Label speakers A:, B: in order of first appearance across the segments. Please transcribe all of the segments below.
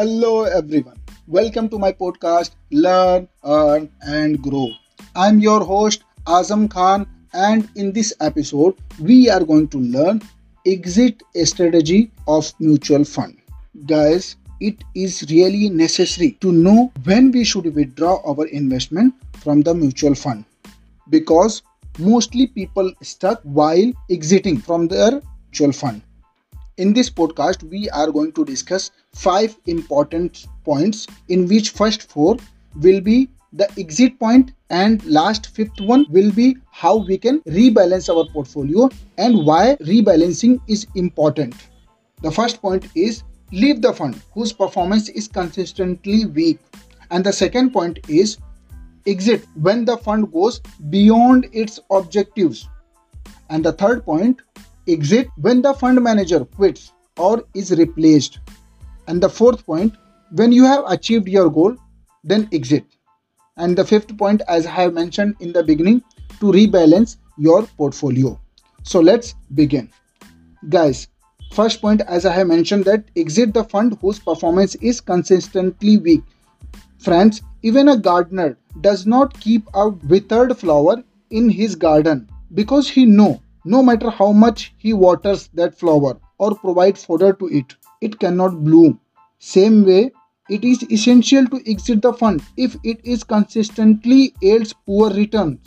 A: Hello, everyone. Welcome to my podcast, Learn, Earn, and Grow. I'm your host, Azam Khan, and in this episode, we are going to learn exit strategy of mutual fund. Guys, it is really necessary to know when we should withdraw our investment from the mutual fund because mostly people stuck while exiting from their mutual fund in this podcast, we are going to discuss five important points, in which first four will be the exit point and last fifth one will be how we can rebalance our portfolio and why rebalancing is important. The first point is leave the fund whose performance is consistently weak. And the second point is exit when the fund goes beyond its objectives. And the third point exit when the fund manager quits or is replaced. And the fourth point, when you have achieved your goal, then exit. And the fifth point, as I have mentioned in the beginning, to rebalance your portfolio. So let's begin. Guys, first point, as I have mentioned, that exit the fund whose performance is consistently weak. Friends, even a gardener does not keep a withered flower in his garden because he know no matter how much he waters that flower or provide fodder to it, it cannot bloom. Same way, it is essential to exit the fund if it is consistently yields poor returns.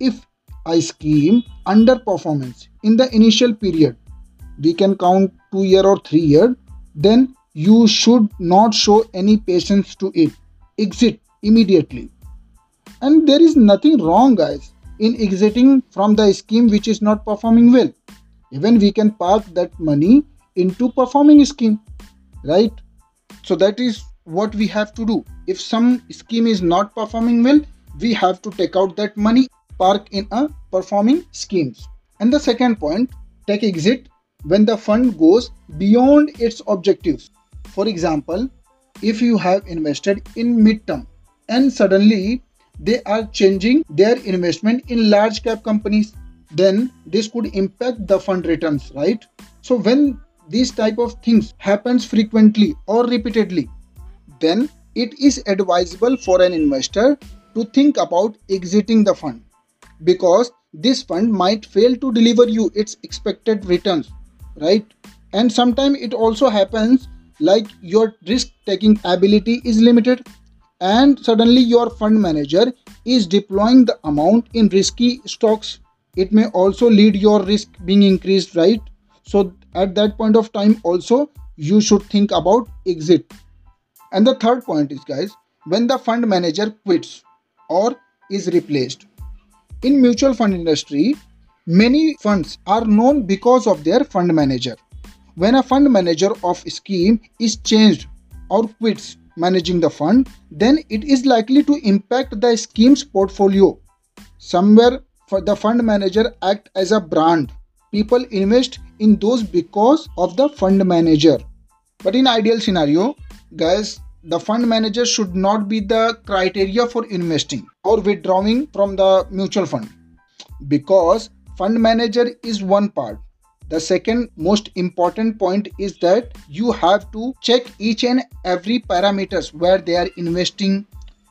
A: If a scheme underperformance in the initial period, we can count 2 year or 3 year, then you should not show any patience to it. Exit immediately. And there is nothing wrong guys in exiting from the scheme which is not performing well. Even we can park that money into performing scheme, right? So that is what we have to do. If some scheme is not performing well, we have to take out that money, park in a performing schemes. And the second point, take exit when the fund goes beyond its objectives. For example, if you have invested in midterm and suddenly they are changing their investment in large cap companies then this could impact the fund returns right? So when these type of things happens frequently or repeatedly then it is advisable for an investor to think about exiting the fund because this fund might fail to deliver you its expected returns right? And sometimes it also happens like your risk taking ability is limited and suddenly your fund manager is deploying the amount in risky stocks. It may also lead your risk being increased right? So at that point of time also you should think about exit. And the third point is guys when the fund manager quits or is replaced. In mutual fund industry many funds are known because of their fund manager. When a fund manager of scheme is changed or quits managing the fund, then it is likely to impact the scheme's portfolio. Somewhere for the fund manager act as a brand. People invest in those because of the fund manager. But in ideal scenario, guys, the fund manager should not be the criteria for investing or withdrawing from the mutual fund because fund manager is one part the second most important point is that you have to check each and every parameters where they are investing,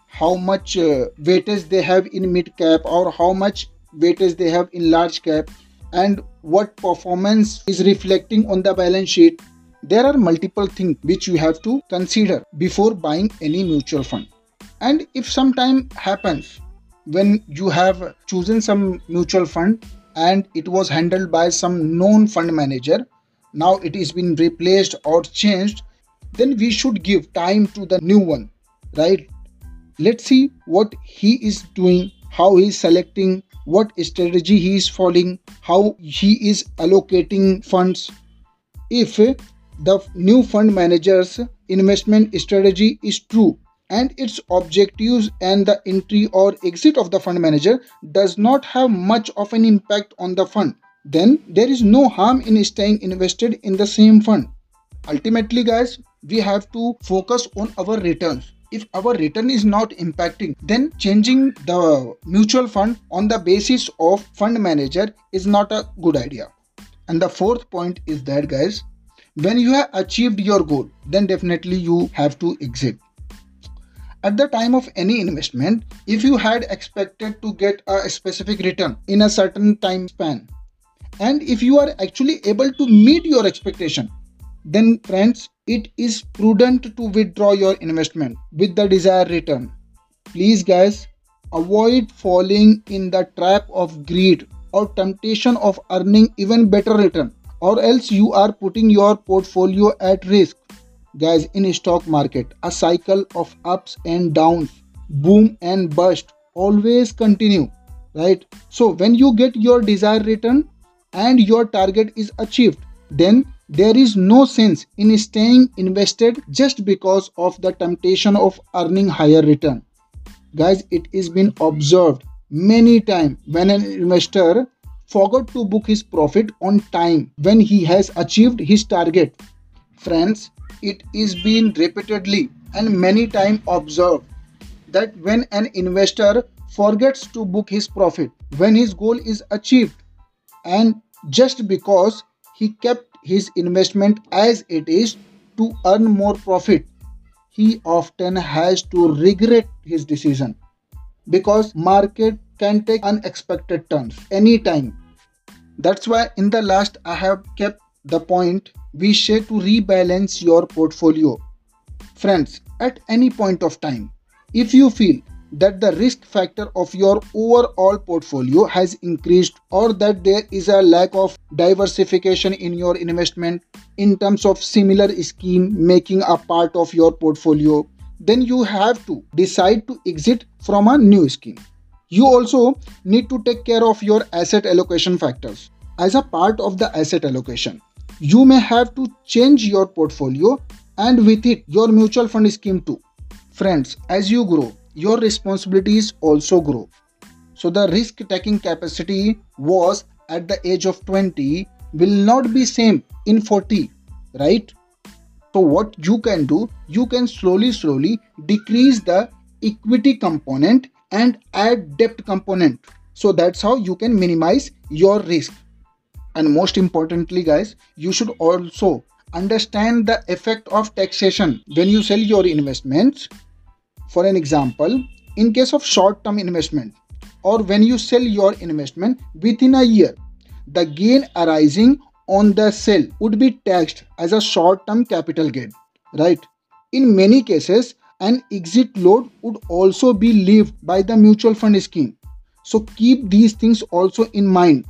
A: how much uh, weightage they have in mid cap or how much weightage they have in large cap and what performance is reflecting on the balance sheet. There are multiple things which you have to consider before buying any mutual fund. And if some time happens when you have chosen some mutual fund and it was handled by some known fund manager. Now it is been replaced or changed. Then we should give time to the new one right? Let's see what he is doing how he is selecting what strategy he is following how he is allocating funds. If the new fund manager's investment strategy is true and its objectives and the entry or exit of the fund manager does not have much of an impact on the fund, then there is no harm in staying invested in the same fund. Ultimately, guys, we have to focus on our returns. If our return is not impacting, then changing the mutual fund on the basis of fund manager is not a good idea. And the fourth point is that, guys, when you have achieved your goal then definitely you have to exit at the time of any investment if you had expected to get a specific return in a certain time span and if you are actually able to meet your expectation then friends it is prudent to withdraw your investment with the desired return. Please guys avoid falling in the trap of greed or temptation of earning even better return or else you are putting your portfolio at risk guys in stock market a cycle of ups and downs boom and bust always continue right? So when you get your desired return and your target is achieved then there is no sense in staying invested just because of the temptation of earning higher return. Guys it is been observed many times when an investor forgot to book his profit on time when he has achieved his target. Friends it is been repeatedly and many times observed that when an investor forgets to book his profit when his goal is achieved and just because he kept his investment as it is to earn more profit he often has to regret his decision because market can take unexpected turns anytime. That's why in the last i have kept the point we say to rebalance your portfolio. Friends at any point of time if you feel that the risk factor of your overall portfolio has increased or that there is a lack of diversification in your investment in terms of similar scheme making a part of your portfolio then you have to decide to exit from a new scheme. You also need to take care of your asset allocation factors. As a part of the asset allocation you may have to change your portfolio and with it your mutual fund scheme too friends as you grow your responsibilities also grow. So the risk taking capacity was at the age of 20 will not be same in 40, right? So what you can do, you can slowly slowly decrease the equity component and add debt component. So that's how you can minimize your risk. And most importantly guys, you should also understand the effect of taxation when you sell your investments for an example, in case of short-term investment or when you sell your investment within a year, the gain arising on the sale would be taxed as a short-term capital gain, right? In many cases, an exit load would also be levied by the mutual fund scheme. So keep these things also in mind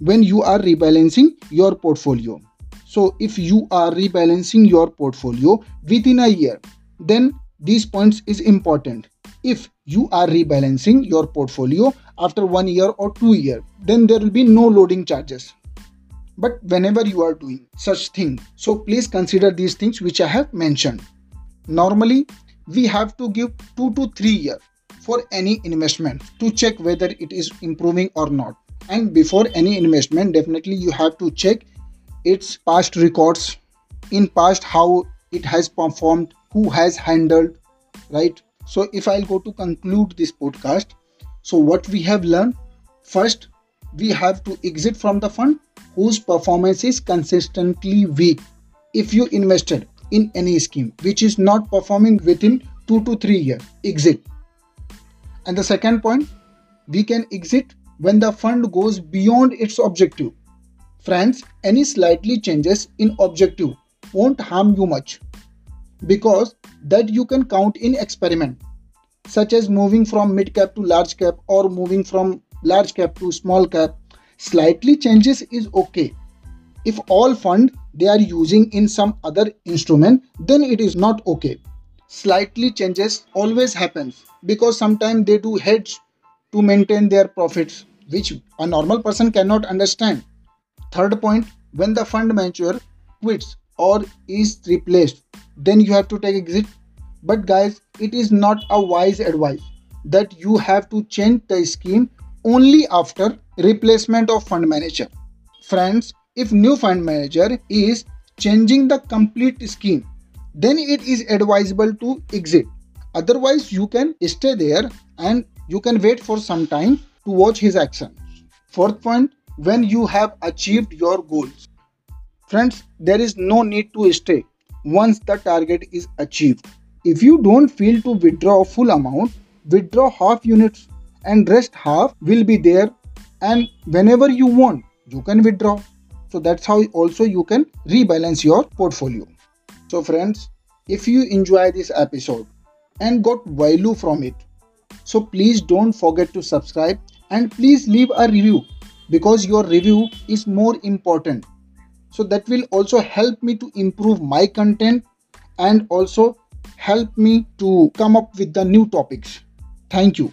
A: when you are rebalancing your portfolio. So if you are rebalancing your portfolio within a year, then these points is important. If you are rebalancing your portfolio after one year or two year then there will be no loading charges. But whenever you are doing such thing so please consider these things which i have mentioned. Normally we have to give 2 to 3 years for any investment to check whether it is improving or not and before any investment definitely you have to check its past records in past how it has performed who has handled right? So if i'll go to conclude this podcast so what we have learned first we have to exit from the fund whose performance is consistently weak. If you invested in any scheme which is not performing within 2 to 3 years exit. And the second point we can exit when the fund goes beyond its objective. Friends any slightly changes in objective won't harm you much because that you can count in experiment such as moving from mid cap to large cap or moving from large cap to small cap. Slightly changes is okay. If all fund they are using in some other instrument then it is not okay. Slightly changes always happens because sometimes they do hedge to maintain their profits which a normal person cannot understand. Third point when the fund manager quits or is replaced then you have to take exit. But guys it is not a wise advice that you have to change the scheme only after replacement of fund manager. Friends if new fund manager is changing the complete scheme then it is advisable to exit. Otherwise you can stay there and you can wait for some time to watch his action fourth point when you have achieved your goals Friends, there is no need to stay once the target is achieved. If you don't feel to withdraw full amount, withdraw half units and rest half will be there and whenever you want you can withdraw. So that's how also you can rebalance your portfolio. So friends, if you enjoy this episode and got value from it, so please don't forget to subscribe and please leave a review because your review is more important. So that will also help me to improve my content and also help me to come up with the new topics. Thank you